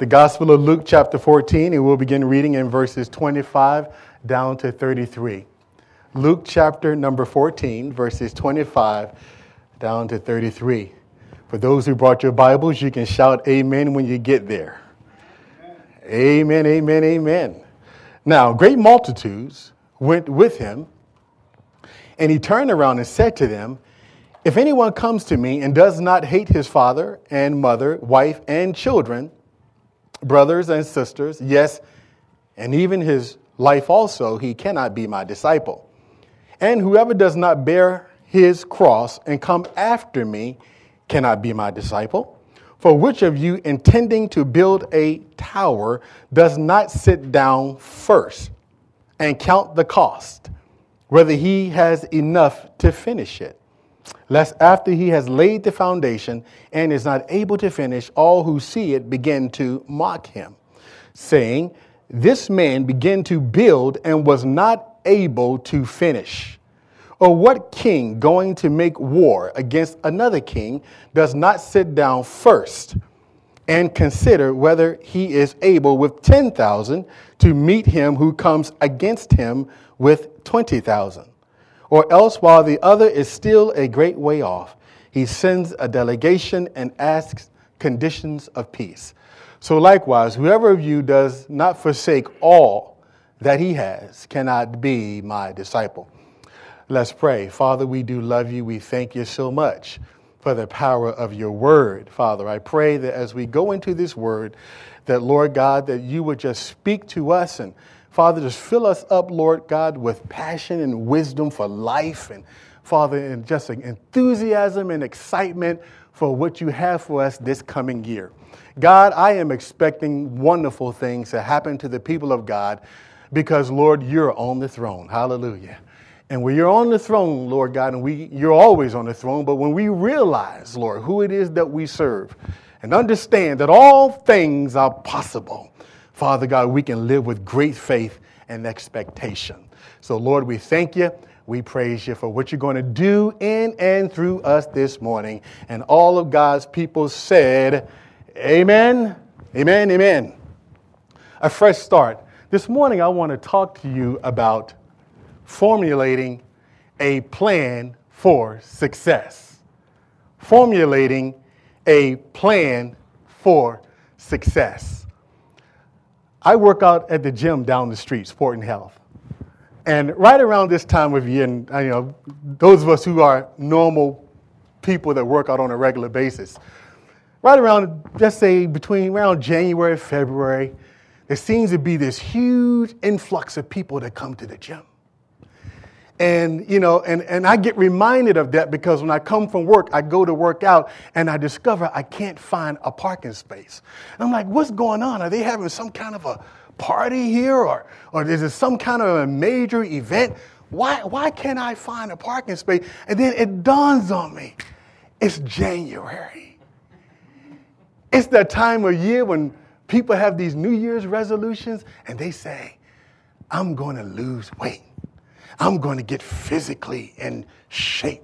the Gospel of Luke, chapter 14, and we'll begin reading in verses 25 down to 33. Luke, chapter number 14, verses 25 down to 33. For those who brought your Bibles, you can shout amen when you get there. Amen, amen, amen. Now, great multitudes went with him, and he turned around and said to them, If anyone comes to me and does not hate his father and mother, wife and children, brothers and sisters, yes, and even his life also, he cannot be my disciple. And whoever does not bear his cross and come after me cannot be my disciple. For which of you, intending to build a tower, does not sit down first and count the cost, whether he has enough to finish it? Lest after he has laid the foundation and is not able to finish, all who see it begin to mock him, saying, This man began to build and was not able to finish. Or what king going to make war against another king does not sit down first and consider whether he is able with 10,000 to meet him who comes against him with 20,000? Or else, while the other is still a great way off, he sends a delegation and asks conditions of peace. So, likewise, whoever of you does not forsake all that he has cannot be my disciple. Let's pray. Father, we do love you. We thank you so much for the power of your word. Father, I pray that as we go into this word, that Lord God, that you would just speak to us and Father, just fill us up, Lord God, with passion and wisdom for life and Father, and just enthusiasm and excitement for what you have for us this coming year. God, I am expecting wonderful things to happen to the people of God because, Lord, you're on the throne. Hallelujah. And when you're on the throne, Lord God, and we, you're always on the throne, but when we realize, Lord, who it is that we serve and understand that all things are possible, Father God, we can live with great faith and expectation. So, Lord, we thank you. We praise you for what you're going to do in and through us this morning. And all of God's people said, Amen, Amen, Amen. A fresh start. This morning, I want to talk to you about formulating a plan for success. Formulating a plan for success. I work out at the gym down the street, Sport and Health. And right around this time of year, and you know, those of us who are normal people that work out on a regular basis, right around, let's say between around January, February, there seems to be this huge influx of people that come to the gym. And, you know, and, and I get reminded of that because when I come from work, I go to work out and I discover I can't find a parking space. And I'm like, what's going on? Are they having some kind of a party here or, or is it some kind of a major event? Why, why can't I find a parking space? And then it dawns on me it's January. It's that time of year when people have these New Year's resolutions and they say, I'm going to lose weight. I'm going to get physically in shape.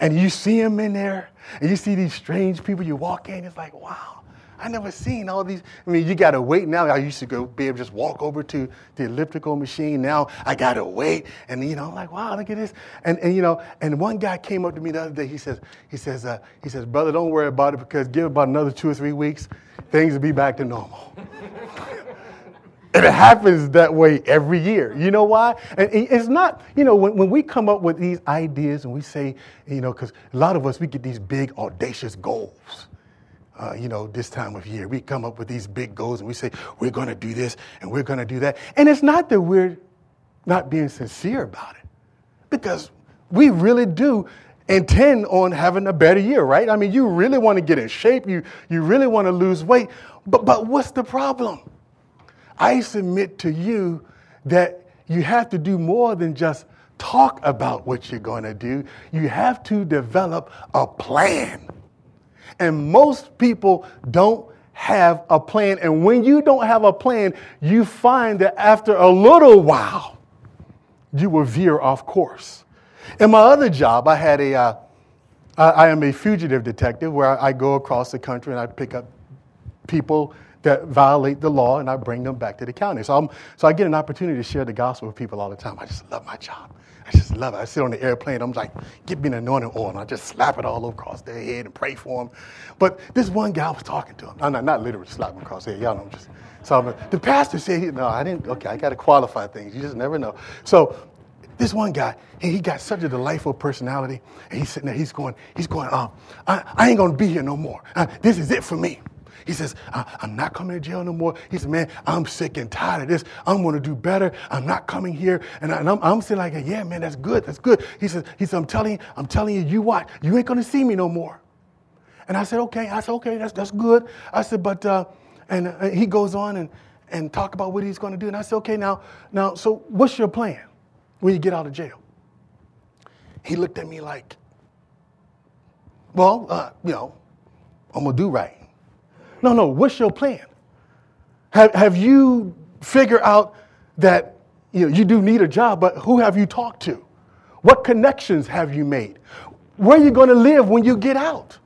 And you see them in there, and you see these strange people. You walk in, it's like, wow, I never seen all these. I mean, you got to wait now. I used to go be able to just walk over to the elliptical machine. Now I got to wait, and you know, I'm like, wow, look at this. And, and you know, and one guy came up to me the other day. He says, he says, uh, he says, brother, don't worry about it because give about another two or three weeks, things will be back to normal. And it happens that way every year. You know why? And it's not, you know, when, when we come up with these ideas and we say, you know, because a lot of us, we get these big, audacious goals. Uh, you know, this time of year, we come up with these big goals and we say, we're going to do this and we're going to do that. And it's not that we're not being sincere about it, because we really do intend on having a better year, right? I mean, you really want to get in shape, you, you really want to lose weight, but, but what's the problem? I submit to you that you have to do more than just talk about what you're going to do. You have to develop a plan. And most people don't have a plan. And when you don't have a plan, you find that after a little while, you will veer off course. In my other job, I had a, uh, I am a fugitive detective where I go across the country and I pick up people that violate the law and I bring them back to the county. So, I'm, so I get an opportunity to share the gospel with people all the time. I just love my job. I just love it. I sit on the airplane. I'm like, give me an anointing oil. And I just slap it all across their head and pray for them. But this one guy I was talking to him. I'm not, not literally slapping across the head. Y'all know, I'm just so the pastor said, no, I didn't. Okay, I got to qualify things. You just never know. So this one guy, he got such a delightful personality. And he's sitting there, he's going, he's going, um, I, I ain't to be here no more. Uh, this is it for me. He says, I'm not coming to jail no more. He said, man, I'm sick and tired of this. I'm going to do better. I'm not coming here. And, I, am I'm saying like, yeah, man, that's good. That's good. He says, he said, I'm telling you, I'm telling you, you what? You ain't going to see me no more. And I said, okay. I said, okay, that's, that's good. I said, but, uh, and uh, he goes on and, and talk about what he's going to do. And I said, okay, now, now, so what's your plan when you get out of jail? He looked at me like, well, uh, you know, I'm going to do right. No, no, what's your plan? Have, have you figured out that you, know, you do need a job, but who have you talked to? What connections have you made? Where are you going to live when you get out?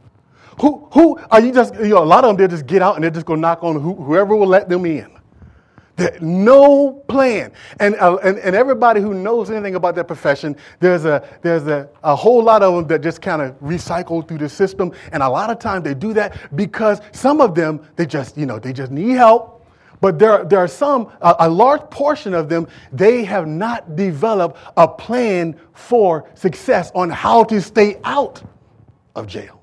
Who, who are you just, you know, a lot of them, they'll just get out and they're just going to knock on who, whoever will let them in. No plan. And, uh, and, and everybody who knows anything about that profession, there's, a, there's a, a whole lot of them that just kind of recycle through the system. And a lot of times they do that because some of them, they just, you know, they just need help. But there, there are some, a, a large portion of them, they have not developed a plan for success on how to stay out of jail.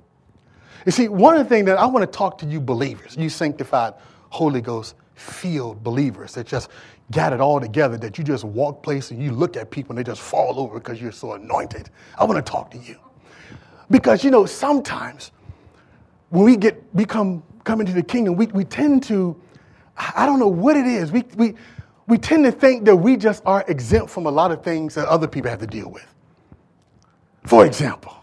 You see, one of the things that I want to talk to you believers, you sanctified Holy Ghost filled believers that just got it all together, that you just walk place and you look at people and they just fall over because you're so anointed. I want to talk to you. Because, you know, sometimes when we get become come into the kingdom, we, we tend to, I don't know what it is, we, we, we tend to think that we just are exempt from a lot of things that other people have to deal with. For example,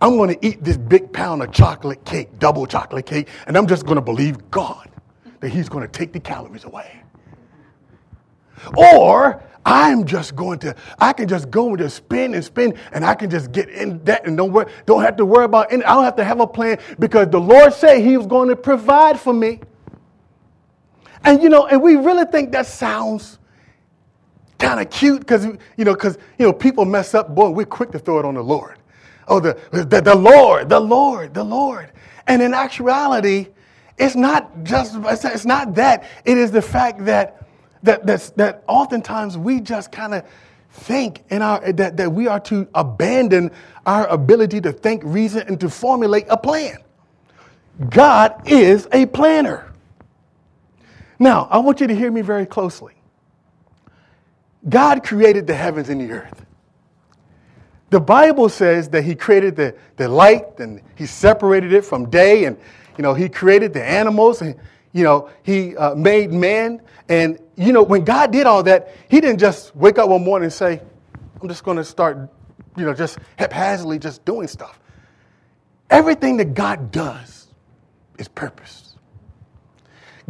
I'm going to eat this big pound of chocolate cake, double chocolate cake, and I'm just going to believe God that He's going to take the calories away. Or I'm just going to, I can just go and just spin and spin, and I can just get in that and don't, worry, don't have to worry about any, I don't have to have a plan because the Lord said He was going to provide for me. And you know, and we really think that sounds kind of cute because you know, because you know, people mess up, boy, we're quick to throw it on the Lord. Oh, the, the, the Lord, the Lord, the Lord. And in actuality, it's not just, it's not that. It is the fact that, that, that, that oftentimes we just kind of think in our, that, that we are to abandon our ability to think, reason, and to formulate a plan. God is a planner. Now, I want you to hear me very closely. God created the heavens and the earth. The Bible says that he created the, the light and he separated it from day and, you know, he created the animals and, you know, he uh, made man. And, you know, when God did all that, he didn't just wake up one morning and say, I'm just going to start, you know, just haphazardly just doing stuff. Everything that God does is purpose.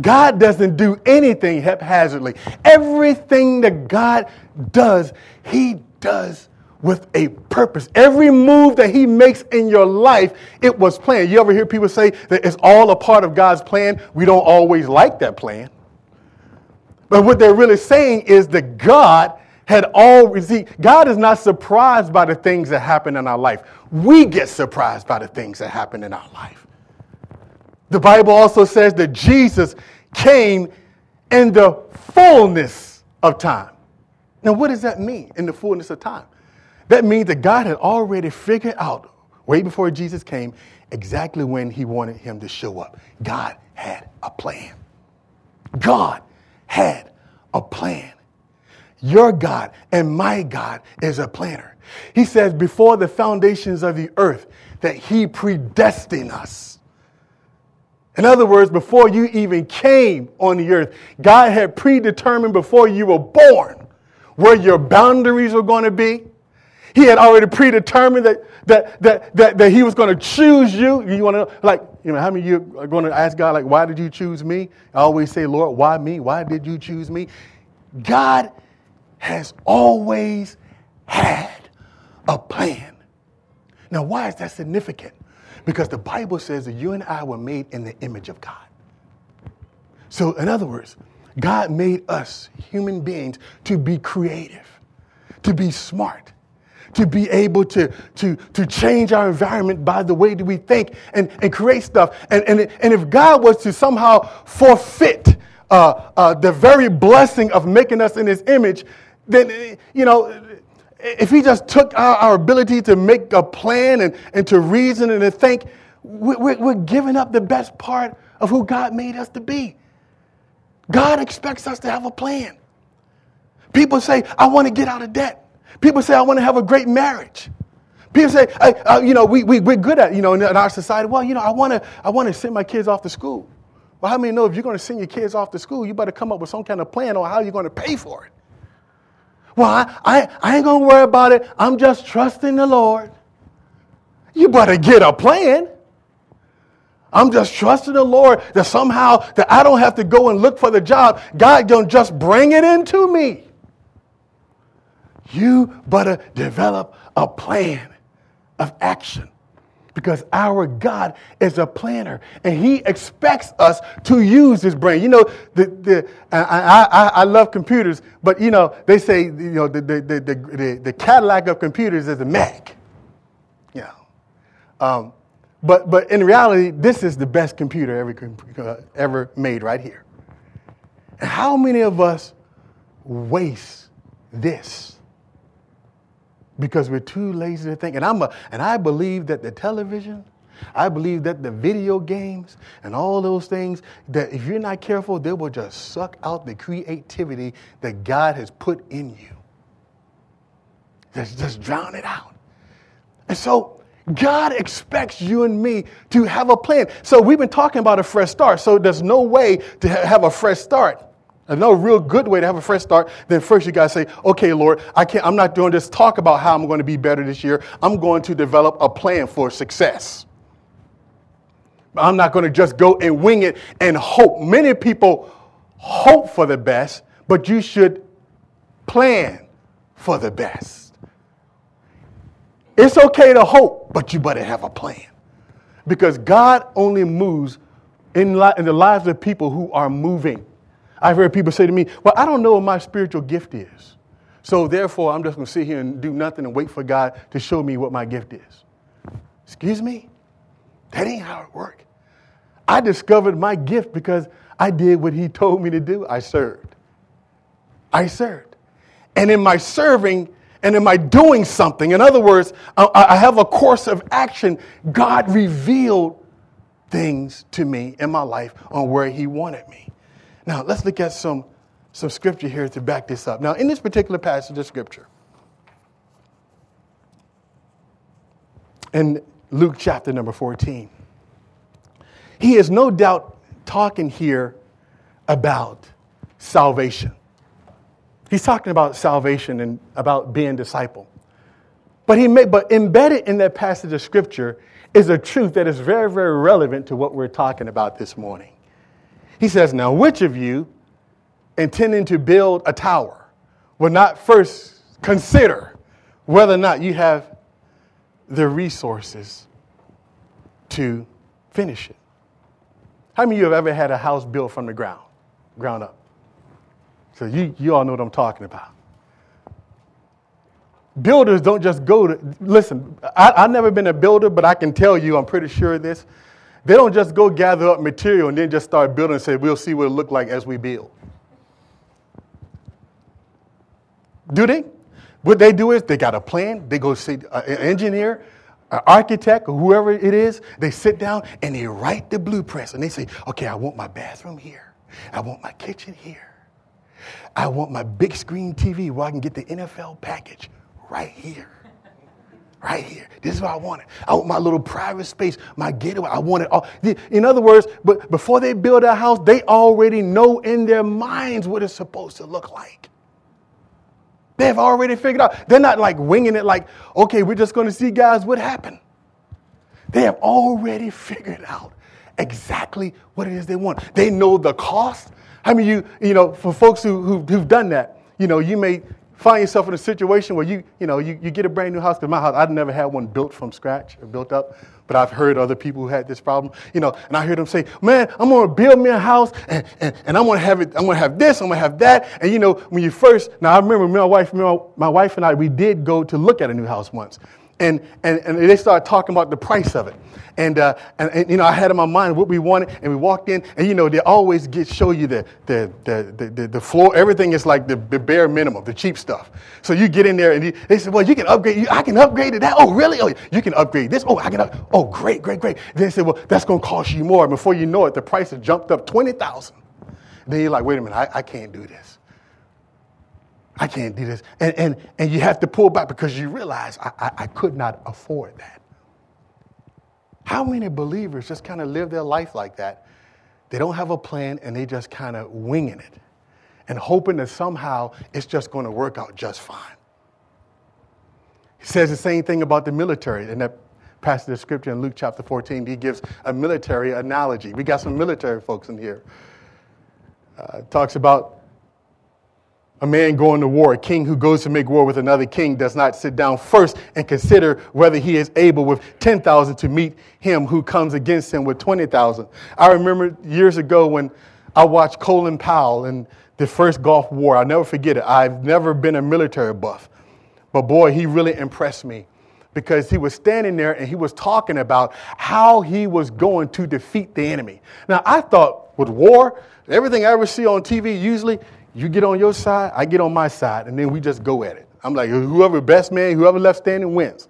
God doesn't do anything haphazardly. Everything that God does, he does with a purpose. Every move that he makes in your life, it was planned. You ever hear people say that it's all a part of God's plan? We don't always like that plan. But what they're really saying is that God had always, see, God is not surprised by the things that happen in our life. We get surprised by the things that happen in our life. The Bible also says that Jesus came in the fullness of time. Now, what does that mean, in the fullness of time? That means that God had already figured out, way before Jesus came, exactly when he wanted him to show up. God had a plan. God had a plan. Your God and my God is a planner. He says, before the foundations of the earth, that he predestined us. In other words, before you even came on the earth, God had predetermined before you were born where your boundaries were going to be, he had already predetermined that, that, that, that, that he was going to choose you. You want to know, like, you know, how many of you are going to ask God, like, why did you choose me? I always say, Lord, why me? Why did you choose me? God has always had a plan. Now, why is that significant? Because the Bible says that you and I were made in the image of God. So, in other words, God made us human beings to be creative, to be smart, to be able to, to, to change our environment by the way that we think and, and create stuff. And, and, and if God was to somehow forfeit uh, uh, the very blessing of making us in his image, then, you know, if he just took our, our ability to make a plan and, and to reason and to think, we're, we're giving up the best part of who God made us to be. God expects us to have a plan. People say, I want to get out of debt. People say, I want to have a great marriage. People say, uh, you know, we, we, we're good at, you know, in, in our society, well, you know, I want to I wanna send my kids off to school. Well, how many know if you're going to send your kids off to school, you better come up with some kind of plan on how you're going to pay for it? Well, I, I, I ain't going to worry about it. I'm just trusting the Lord. You better get a plan. I'm just trusting the Lord that somehow that I don't have to go and look for the job. God don't just bring it into me. You better develop a plan of action because our God is a planner and He expects us to use His brain. You know, the, the, I, I, I love computers, but you know, they say you know, the, the, the, the, the Cadillac of computers is a Mac. Know. Um, but, but in reality, this is the best computer ever, uh, ever made right here. And how many of us waste this? Because we're too lazy to think. And, I'm a, and I believe that the television, I believe that the video games and all those things, that if you're not careful, they will just suck out the creativity that God has put in you. Just, just drown it out. And so God expects you and me to have a plan. So we've been talking about a fresh start. So there's no way to have a fresh start no real good way to have a fresh start. Then first you got to say, okay, Lord, I can't, I'm not doing this talk about how I'm going to be better this year. I'm going to develop a plan for success. I'm not going to just go and wing it and hope. Many people hope for the best, but you should plan for the best. It's okay to hope, but you better have a plan. Because God only moves in, li- in the lives of people who are moving. I've heard people say to me, Well, I don't know what my spiritual gift is. So therefore, I'm just going to sit here and do nothing and wait for God to show me what my gift is. Excuse me? That ain't how it works. I discovered my gift because I did what He told me to do. I served. I served. And in my serving, and in my doing something, in other words, I have a course of action, God revealed things to me in my life on where He wanted me. Now, let's look at some, some scripture here to back this up. Now, in this particular passage of scripture, in Luke chapter number 14, he is no doubt talking here about salvation. He's talking about salvation and about being disciple. But, he may, but embedded in that passage of scripture is a truth that is very, very relevant to what we're talking about this morning. He says, Now, which of you, intending to build a tower, will not first consider whether or not you have the resources to finish it? How many of you have ever had a house built from the ground, ground up? So you, you all know what I'm talking about. Builders don't just go to, listen, I, I've never been a builder, but I can tell you, I'm pretty sure this. They don't just go gather up material and then just start building and say, we'll see what it look like as we build. Do they? What they do is they got a plan. They go see uh, an engineer, an architect, or whoever it is. They sit down and they write the blueprints and they say, okay, I want my bathroom here. I want my kitchen here. I want my big screen TV where I can get the NFL package right here right here. This is what I wanted. I want my little private space, my getaway. I want it all. In other words, but before they build a house, they already know in their minds what it's supposed to look like. They have already figured out. They're not like winging it like, okay, we're just going to see, guys, what happened. They have already figured out exactly what it is they want. They know the cost. I mean, you, you know, for folks who, who, who've done that, you know, you may find yourself in a situation where you, you know, you, you get a brand new house, because my house, I've never had one built from scratch or built up, but I've heard other people who had this problem, you know, and I hear them say, man, I'm going to build me a house and, and, and I'm going to have it, I'm going to have this, I'm going to have that. And, you know, when you first, now I remember my wife, my wife and I, we did go to look at a new house once. And, and, and they started talking about the price of it. And, uh, and, and, you know, I had in my mind what we wanted, and we walked in, and, you know, they always get, show you the, the, the, the, the floor. Everything is like the, the bare minimum, the cheap stuff. So you get in there, and you, they said, well, you can upgrade. You, I can upgrade to that. Oh, really? Oh, you can upgrade this. Oh, I can. Up- oh, great, great, great. Then they said, well, that's going to cost you more. Before you know it, the price has jumped up 20000 Then you're like, wait a minute, I, I can't do this. I can't do this. And, and, and you have to pull back because you realize I, I, I could not afford that. How many believers just kind of live their life like that? They don't have a plan and they just kind of winging it and hoping that somehow it's just going to work out just fine. He says the same thing about the military in that passage of scripture in Luke chapter 14. He gives a military analogy. We got some military folks in here. Uh, talks about a man going to war, a king who goes to make war with another king, does not sit down first and consider whether he is able with 10,000 to meet him who comes against him with 20,000. I remember years ago when I watched Colin Powell in the first Gulf War. I'll never forget it. I've never been a military buff, but boy, he really impressed me because he was standing there and he was talking about how he was going to defeat the enemy. Now, I thought with war, everything I ever see on TV, usually you get on your side, I get on my side, and then we just go at it. I'm like, whoever best man, whoever left standing wins.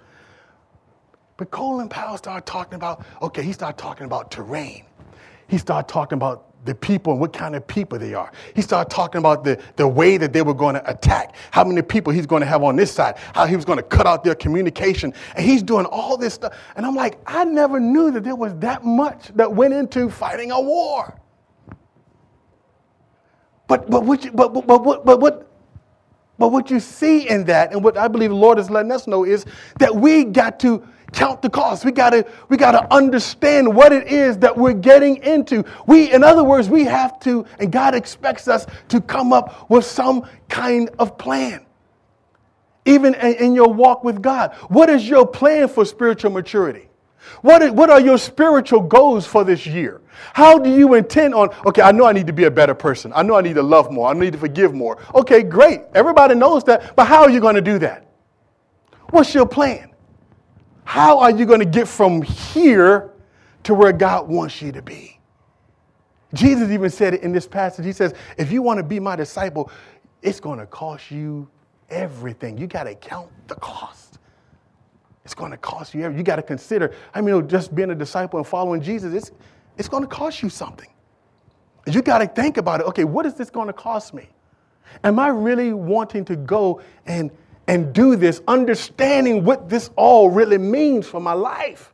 But Colin Powell started talking about, okay, he started talking about terrain. He started talking about the people and what kind of people they are. He started talking about the, the way that they were going to attack, how many people he's going to have on this side, how he was going to cut out their communication. And he's doing all this stuff. And I'm like, I never knew that there was that much that went into fighting a war. But, but, what you, but, but, but, but, but, what, but what you see in that, and what I believe the Lord is letting us know, is that we got to count the cost. We got to we got to understand what it is that we're getting into. We, in other words, we have to, and God expects us to come up with some kind of plan. Even in, in your walk with God, what is your plan for spiritual maturity? What, is, what are your spiritual goals for this year? How do you intend on, okay, I know I need to be a better person. I know I need to love more. I need to forgive more. Okay, great. Everybody knows that. But how are you going to do that? What's your plan? How are you going to get from here to where God wants you to be? Jesus even said it in this passage. He says, if you want to be my disciple, it's going to cost you everything. You got to count the cost. It's going to cost you everything. You got to consider, I mean, just being a disciple and following Jesus, it's, it's going to cost you something. You got to think about it. Okay, what is this going to cost me? Am I really wanting to go and, and do this, understanding what this all really means for my life?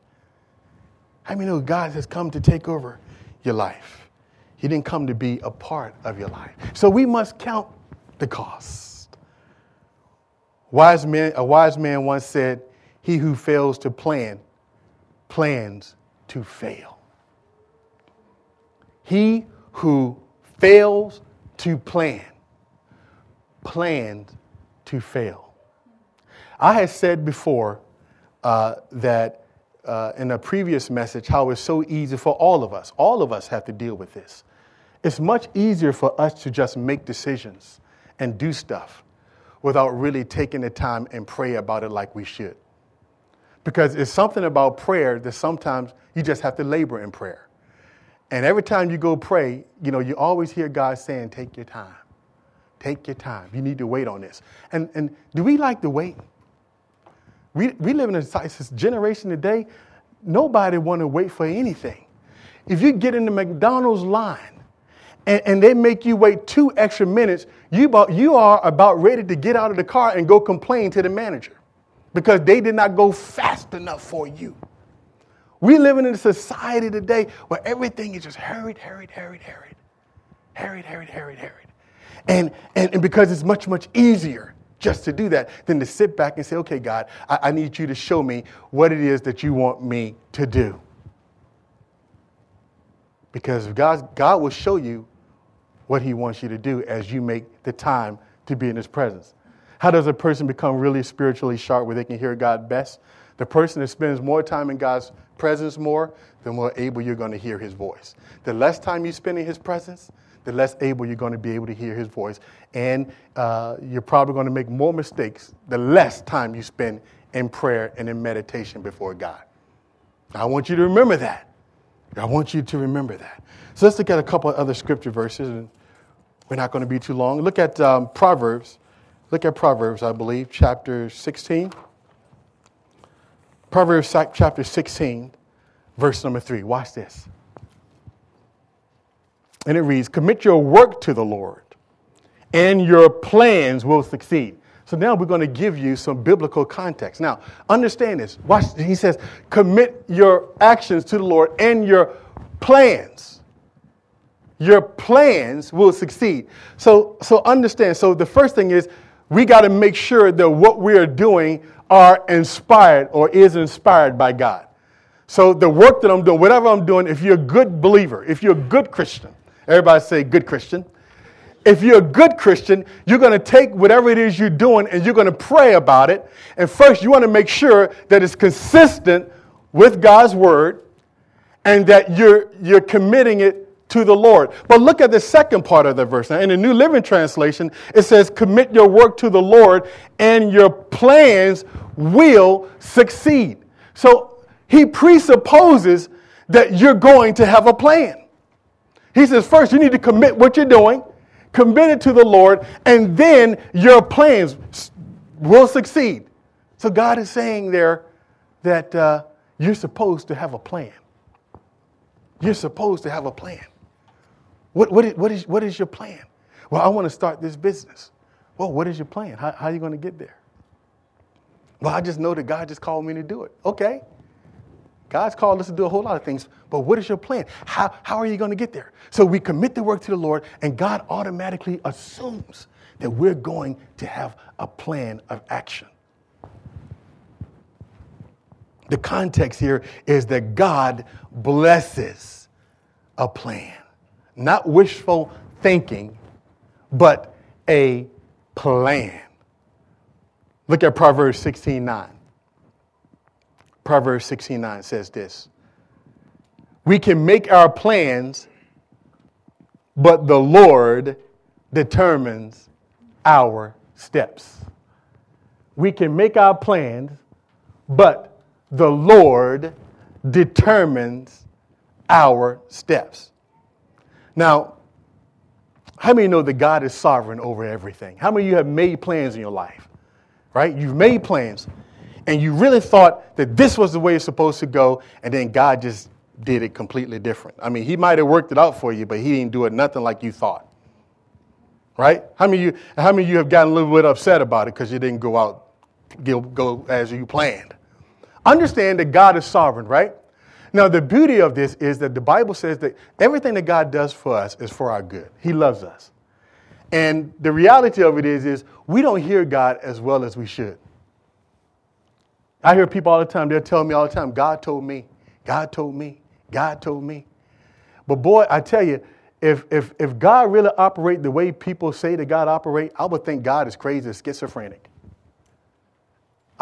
I mean, know God has come to take over your life. He didn't come to be a part of your life. So we must count the cost. Wise man, a wise man once said, He who fails to plan plans to fail. He who fails to plan plans to fail. I had said before uh, that uh, in a previous message how it's so easy for all of us. All of us have to deal with this. It's much easier for us to just make decisions and do stuff without really taking the time and pray about it like we should. Because it's something about prayer that sometimes you just have to labor in prayer. And every time you go pray, you know, you always hear God saying, take your time. Take your time. You need to wait on this. And, and do we like to wait? We, we live in a generation today, nobody want to wait for anything. If you get in the McDonald's line and, and they make you wait two extra minutes, you, about, you are about ready to get out of the car and go complain to the manager because they did not go fast enough for you. We live in a society today where everything is just hurried, hurried, hurried, hurried. Hurried, hurried, hurried, hurried. And, and, and because it's much, much easier just to do that than to sit back and say, okay, God, I, I need you to show me what it is that you want me to do. Because God, God will show you what He wants you to do as you make the time to be in His presence. How does a person become really spiritually sharp where they can hear God best? The person that spends more time in God's presence more, the more able you're going to hear his voice. The less time you spend in his presence, the less able you're going to be able to hear his voice. And uh, you're probably going to make more mistakes the less time you spend in prayer and in meditation before God. I want you to remember that. I want you to remember that. So let's look at a couple of other scripture verses, and we're not going to be too long. Look at um, Proverbs. Look at Proverbs, I believe, chapter 16. Proverbs chapter 16, verse number 3. Watch this. And it reads Commit your work to the Lord, and your plans will succeed. So now we're going to give you some biblical context. Now, understand this. Watch, he says, commit your actions to the Lord and your plans. Your plans will succeed. So, so understand. So the first thing is we got to make sure that what we are doing are inspired or is inspired by God. So the work that I'm doing, whatever I'm doing, if you're a good believer, if you're a good Christian, everybody say good Christian if you're a good Christian, you're going to take whatever it is you're doing and you're going to pray about it. And first, you want to make sure that it's consistent with God's word and that you're, you're committing it to the Lord. But look at the second part of the verse. Now, in the New Living Translation, it says, Commit your work to the Lord and your plans will succeed. So he presupposes that you're going to have a plan. He says, First, you need to commit what you're doing commit it to the Lord, and then your plans will succeed. So God is saying there that uh, you're supposed to have a plan. You're supposed to have a plan. What, what, is, what, is, what is your plan? Well, I want to start this business. Well, what is your plan? How, how are you going to get there? Well, I just know that God just called me to do it. Okay. God's called us to do a whole lot of things, but what is your plan? How, how are you going to get there? So we commit the work to the Lord, and God automatically assumes that we're going to have a plan of action. The context here is that God blesses a plan, not wishful thinking, but a plan. Look at Proverbs 16 9. Proverbs 69 says this We can make our plans, but the Lord determines our steps. We can make our plans, but the Lord determines our steps. Now, how many know that God is sovereign over everything? How many of you have made plans in your life? Right? You've made plans and you really thought that this was the way it's supposed to go, and then God just did it completely different. I mean, He might have worked it out for you, but He didn't do it nothing like you thought. Right? How many of you, how many of you have gotten a little bit upset about it because you didn't go out, go, go as you planned? Understand that God is sovereign, right? Now, the beauty of this is that the Bible says that everything that God does for us is for our good. He loves us. And the reality of it is, is we don't hear God as well as we should. I hear people all the time, they'll tell me all the time, God told me, God told me, God told me. But boy, I tell you, if, if, if God really operate the way people say that God operate, I would think God is crazy schizophrenic.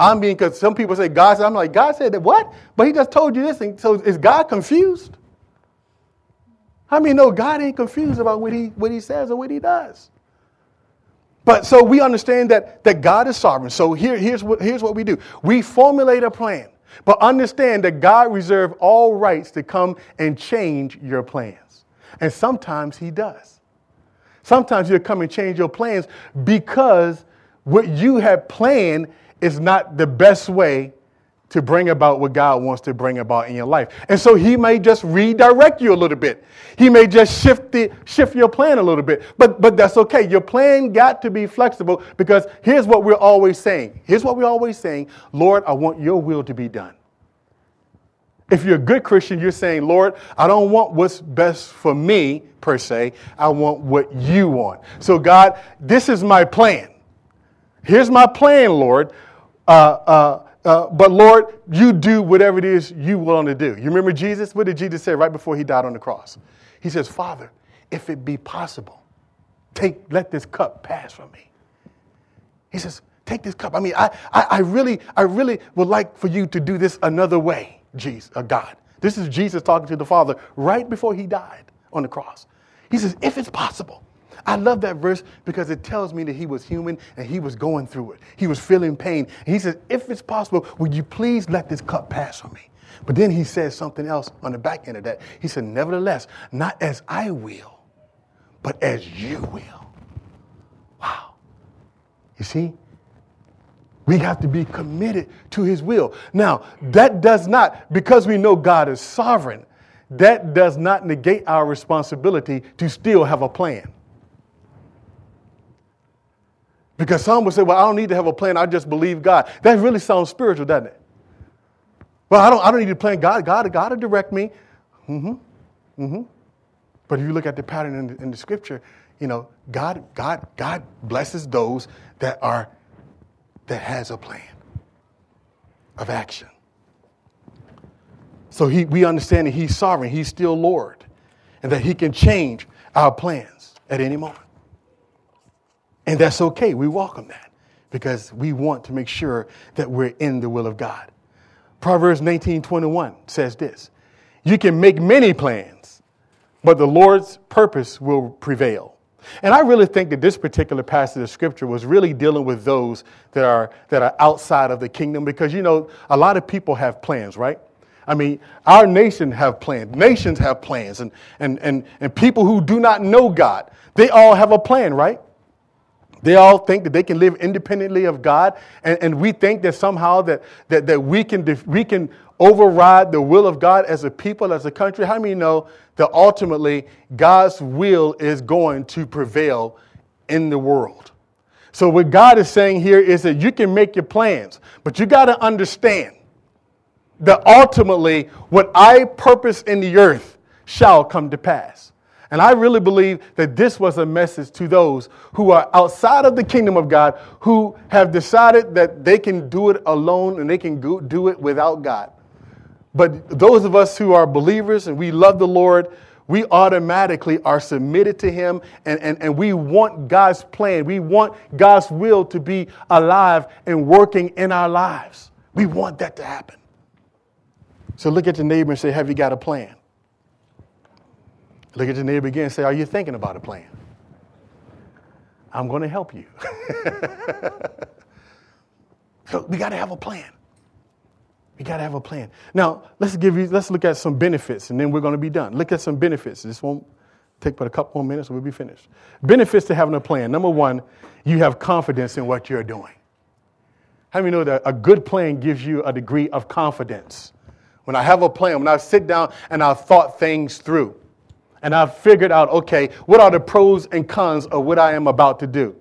I'm being, because some people say God said, I'm like, God said that what? But he just told you this. And so is God confused? How many know God ain't confused about what he, what he says or what he does? But so we understand that, that God is sovereign. So here, here's, what, here's what we do we formulate a plan, but understand that God reserves all rights to come and change your plans. And sometimes He does. Sometimes He'll come and change your plans because what you have planned is not the best way to bring about what God wants to bring about in your life. And so he may just redirect you a little bit. He may just shift the shift your plan a little bit. But but that's okay. Your plan got to be flexible because here's what we're always saying. Here's what we're always saying, Lord, I want your will to be done. If you're a good Christian, you're saying, Lord, I don't want what's best for me per se. I want what you want. So God, this is my plan. Here's my plan, Lord. Uh, uh, uh, but Lord, you do whatever it is you want to do. You remember Jesus? What did Jesus say right before he died on the cross? He says, Father, if it be possible, take let this cup pass from me. He says, take this cup. I mean, I, I, I really, I really would like for you to do this another way, Jesus, uh, God. This is Jesus talking to the Father right before he died on the cross. He says, if it's possible. I love that verse because it tells me that he was human and he was going through it. He was feeling pain. He says, if it's possible, would you please let this cup pass from me? But then he says something else on the back end of that. He said, nevertheless, not as I will, but as you will. Wow. You see? We have to be committed to his will. Now, that does not, because we know God is sovereign, that does not negate our responsibility to still have a plan. Because some would say, well, I don't need to have a plan, I just believe God. That really sounds spiritual, doesn't it? Well, I don't, I don't need to plan. God, God, God will direct me. Mm-hmm. Mm-hmm. But if you look at the pattern in the, in the scripture, you know, God, God, God blesses those that are that has a plan of action. So he, we understand that he's sovereign, he's still Lord, and that he can change our plans at any moment. And that's okay. We welcome that because we want to make sure that we're in the will of God. Proverbs 19:21 says this: You can make many plans, but the Lord's purpose will prevail. And I really think that this particular passage of scripture was really dealing with those that are, that are outside of the kingdom because, you know, a lot of people have plans, right? I mean, our nation have plans. Nations have plans. And, and, and, and people who do not know God, they all have a plan, right? They all think that they can live independently of God. And, and we think that somehow that, that, that we, can, we can override the will of God as a people, as a country. How many know that ultimately God's will is going to prevail in the world. So, what God is saying here is that you can make your plans, but you got to understand that ultimately what I purpose in the earth shall come to pass. And I really believe that this was a message to those who are outside of the kingdom of God, who have decided that they can do it alone and they can do it without God. But those of us who are believers and we love the Lord, we automatically are submitted to Him and, and, and we want God's plan. We want God's will to be alive and working in our lives. We want that to happen. So look at your neighbor and say, Have you got a plan? Look at your neighbor again and say, Are you thinking about a plan? I'm going to help you. so we got to have a plan. We got to have a plan. Now, let's give you, let's look at some benefits and then we're going to be done. Look at some benefits. This won't take but a couple more minutes and we'll be finished. Benefits to having a plan. Number one, you have confidence in what you're doing. How many know that a good plan gives you a degree of confidence? When I have a plan, when I sit down and I've thought things through and I've figured out, okay, what are the pros and cons of what I am about to do?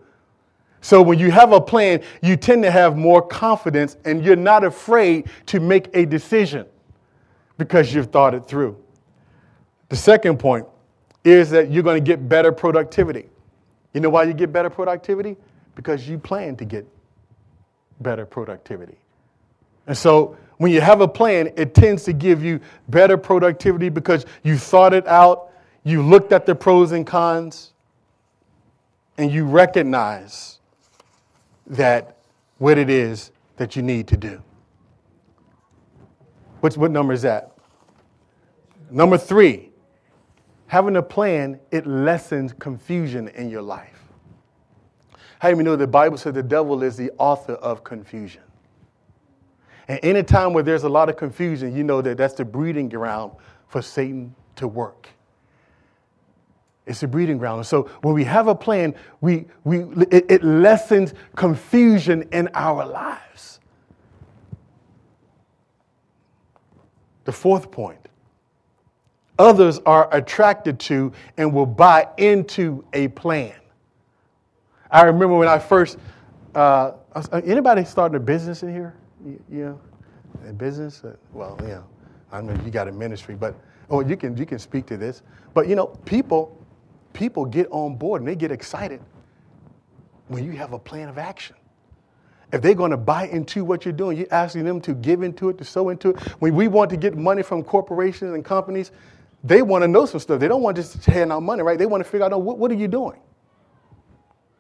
So when you have a plan, you tend to have more confidence and you're not afraid to make a decision because you've thought it through. The second point is that you're going to get better productivity. You know why you get better productivity? Because you plan to get better productivity. And so when you have a plan, it tends to give you better productivity because you thought it out, you looked at the pros and cons, and you recognize that what it is that you need to do. What's, what number is that? Number three, having a plan, it lessens confusion in your life. How do you know the Bible says the devil is the author of confusion? And any time where there's a lot of confusion, you know that that's the breeding ground for Satan to work. It's a breeding ground. So when we have a plan, we, we, it, it lessens confusion in our lives. The fourth point others are attracted to and will buy into a plan. I remember when I first, uh, anybody starting a business in here? You, know, a business? Uh, well, yeah, I mean, you got a ministry, but, oh, you can, you can speak to this. But, you know, people, people get on board and they get excited when you have a plan of action. If they're going to buy into what you're doing, you're asking them to give into it, to sow into it. When we want to get money from corporations and companies, they want to know some stuff. They don't want just to hand out money, right? They want to figure out, oh, what, what are you doing?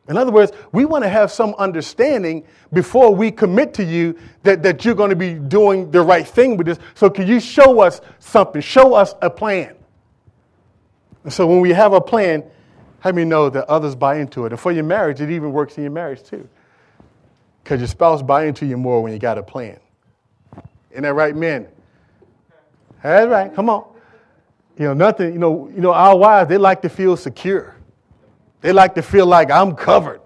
In other words, we want to have some understanding before we commit to you that, that you're going to be doing the right thing with this. So, can you show us something? Show us a plan. So, when we have a plan, how many know that others buy into it? And for your marriage, it even works in your marriage too. Because your spouse buy into you more when you got a plan. Isn't that right, men? That's right. Come on. You know, nothing, you know, you know, our wives, they like to feel secure. They like to feel like I'm covered.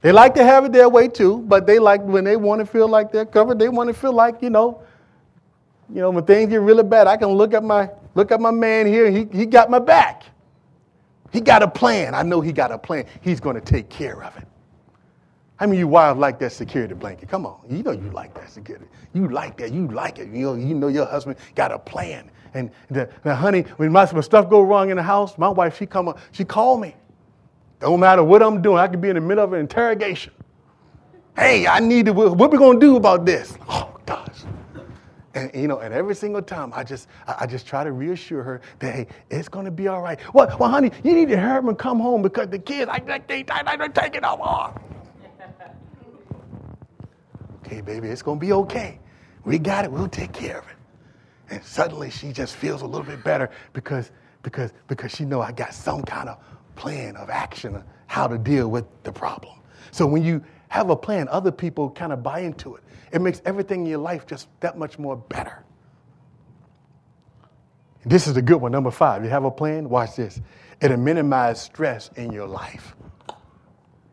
They like to have it their way too, but they like when they want to feel like they're covered, they want to feel like, you know, you know, when things get really bad, I can look at my look at my man here, he, he got my back. He got a plan. I know he got a plan. He's going to take care of it. How many of you wives like that security blanket? Come on. You know you like that security. You like that. You like it. You know, you know your husband got a plan. And the, the honey, when my when stuff go wrong in the house, my wife, she come up, she call me. Don't matter what I'm doing. I could be in the middle of an interrogation. Hey, I need to, what we to do about this? Oh. And you know, and every single time I just I just try to reassure her that hey, it's gonna be all right. Well, well, honey, you need to hurry up and come home because the kids I they they they take it off. okay, baby, it's gonna be okay. We got it. We'll take care of it. And suddenly she just feels a little bit better because because because she know I got some kind of plan of action of how to deal with the problem. So when you have a plan, other people kind of buy into it. It makes everything in your life just that much more better. This is a good one, number five. You have a plan? Watch this. It'll minimize stress in your life.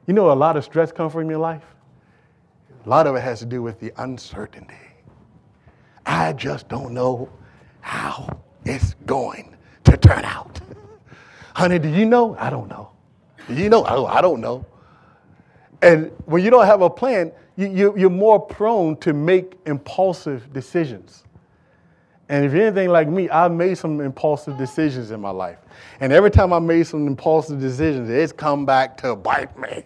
You know, a lot of stress comes from your life. A lot of it has to do with the uncertainty. I just don't know how it's going to turn out. Honey, do you know? I don't know. Do you know? I don't know. And when you don't have a plan, you, you, are more prone to make impulsive decisions. And if you're anything like me, I've made some impulsive decisions in my life. And every time I made some impulsive decisions, it's come back to bite me.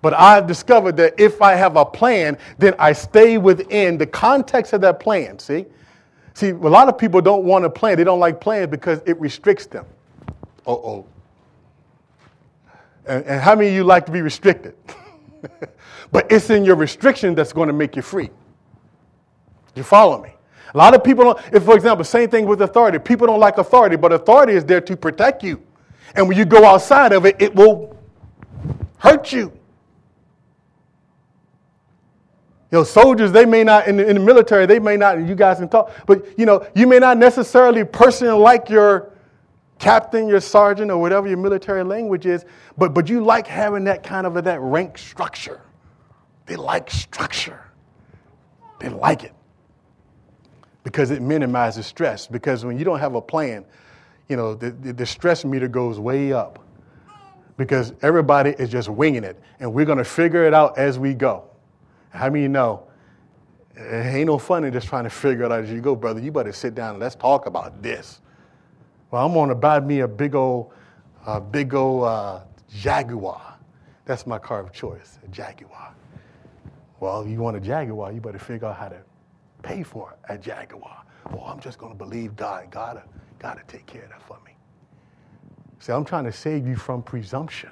But I've discovered that if I have a plan, then I stay within the context of that plan. See? See, a lot of people don't want to plan. They don't like plans because it restricts them. Uh oh. And, and how many of you like to be restricted? but it's in your restriction that's going to make you free. You follow me? A lot of people don't, if, for example, same thing with authority. People don't like authority, but authority is there to protect you. And when you go outside of it, it will hurt you. You know, soldiers, they may not, in the, in the military, they may not, you guys can talk, but, you know, you may not necessarily personally like your captain, your sergeant, or whatever your military language is, but, but you like having that kind of a, that rank structure. They like structure. They like it because it minimizes stress. Because when you don't have a plan, you know, the, the, stress meter goes way up because everybody is just winging it, and we're going to figure it out as we go. How many know? It ain't no fun in just trying to figure it out as you go, brother. You better sit down and let's talk about this. Well, I'm going to buy me a big old, big old uh, Jaguar. That's my car of choice, a Jaguar. Well, you want a Jaguar, you better figure out how to pay for a Jaguar. Well, I'm just going to believe God. God, to take care of that for me. See, I'm trying to save you from presumption.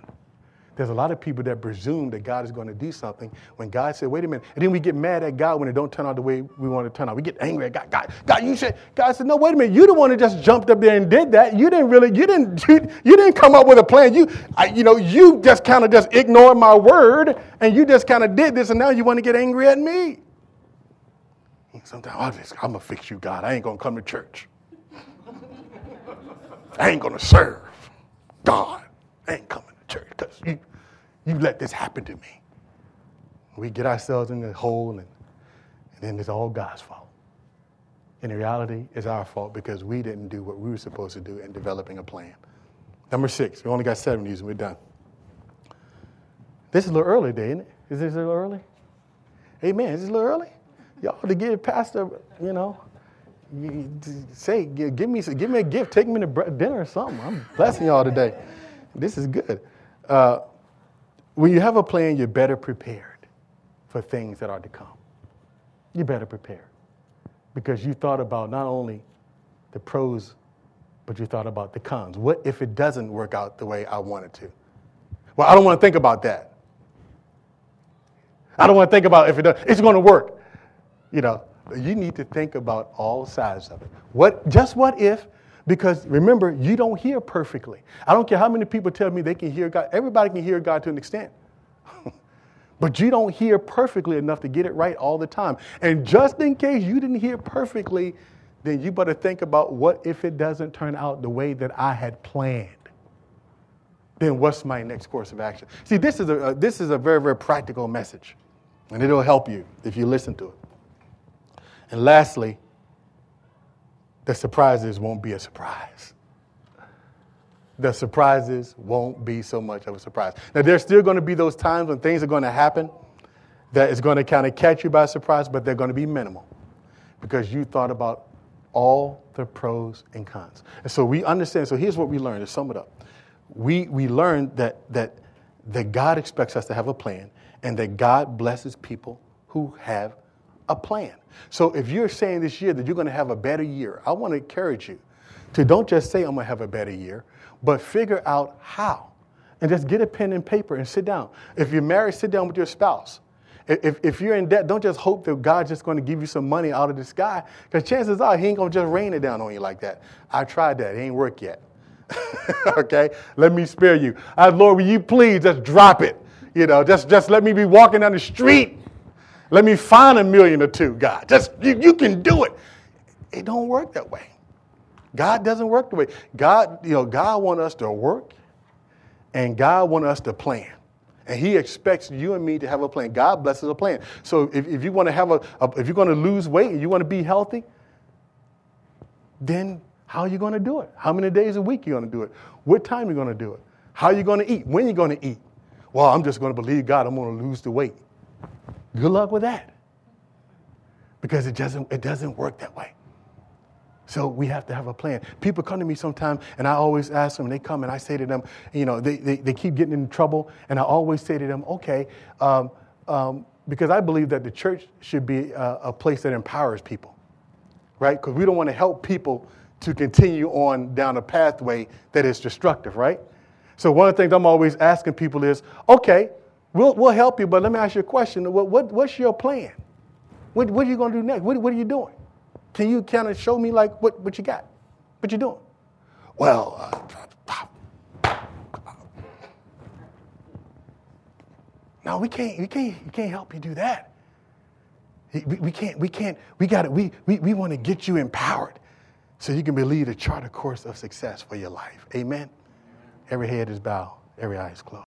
There's a lot of people that presume that God is going to do something when God said, wait a minute. And then we get mad at God when it don't turn out the way we want it to turn out. We get angry at God. God, God, you said, God said, no, wait a minute. You the one that just jumped up there and did that. You didn't really, you didn't, you, you didn't come up with a plan. You, I, you know, you just kind of just ignored my word and you just kind of did this and now you want to get angry at me. Sometimes I'm going to fix you, God. I ain't going to come to church. I ain't going to serve God. I ain't coming church because you, you let this happen to me. We get ourselves in the hole, and, and then it's all God's fault. In reality, it's our fault because we didn't do what we were supposed to do in developing a plan. Number six, we only got seven these and we're done. This is a little early today, isn't it? Is this a little early? Amen. Is this a little early? Y'all to give Pastor, you know, say, give me, give me a gift, take me to dinner or something. I'm blessing y'all today. This is good. Uh, when you have a plan, you're better prepared for things that are to come. You're better prepared because you thought about not only the pros, but you thought about the cons. What if it doesn't work out the way I want it to? Well, I don't want to think about that. I don't want to think about if it does. It's going to work. You know, you need to think about all sides of it. What, just what if? Because remember, you don't hear perfectly. I don't care how many people tell me they can hear God. Everybody can hear God to an extent. but you don't hear perfectly enough to get it right all the time. And just in case you didn't hear perfectly, then you better think about what if it doesn't turn out the way that I had planned? Then what's my next course of action? See, this is a, uh, this is a very, very practical message, and it'll help you if you listen to it. And lastly, the surprises won't be a surprise. The surprises won't be so much of a surprise. Now, there's still going to be those times when things are going to happen that is going to kind of catch you by surprise, but they're going to be minimal because you thought about all the pros and cons. And so we understand. So here's what we learned to sum it up. We, we learned that, that, that God expects us to have a plan and that God blesses people who have a plan. So if you're saying this year that you're going to have a better year, I want to encourage you to don't just say, I'm going to have a better year, but figure out how. And just get a pen and paper and sit down. If you're married, sit down with your spouse. If, if you're in debt, don't just hope that God's just going to give you some money out of the sky, because chances are He ain't going to just rain it down on you like that. I tried that, it ain't worked yet. okay? Let me spare you. I, Lord, will you please just drop it? You know, just, just let me be walking down the street. Let me find a million or two, God. Just you, you can do it. It don't work that way. God doesn't work the way. God, you know, God want us to work and God want us to plan. And he expects you and me to have a plan. God blesses a plan. So if, if you want to have a, a if you're going to lose weight and you want to be healthy, then how are you going to do it? How many days a week are you going to do it? What time are you going to do it? How are you going to eat? When are you going to eat? Well, I'm just going to believe God. I'm going to lose the weight. Good luck with that. Because it doesn't, it doesn't work that way. So we have to have a plan. People come to me sometimes, and I always ask them, they come and I say to them, you know, they, they, they keep getting in trouble, and I always say to them, okay, um, um, because I believe that the church should be a, a place that empowers people, right? Because we don't want to help people to continue on down a pathway that is destructive, right? So one of the things I'm always asking people is, okay, we'll, we'll help you, but let me ask you a question. What, what, what's your plan? What, what are you going to do next? What, what are you doing? Can you kind of show me like what, what you got? What you doing? Well, uh, no, we can't, we can't, we can't help you do that. We, we can't, we can't, we got it. We, we, we want to get you empowered so you can believe a charter course of success for your life. Amen. Every head is bowed, every eye is closed.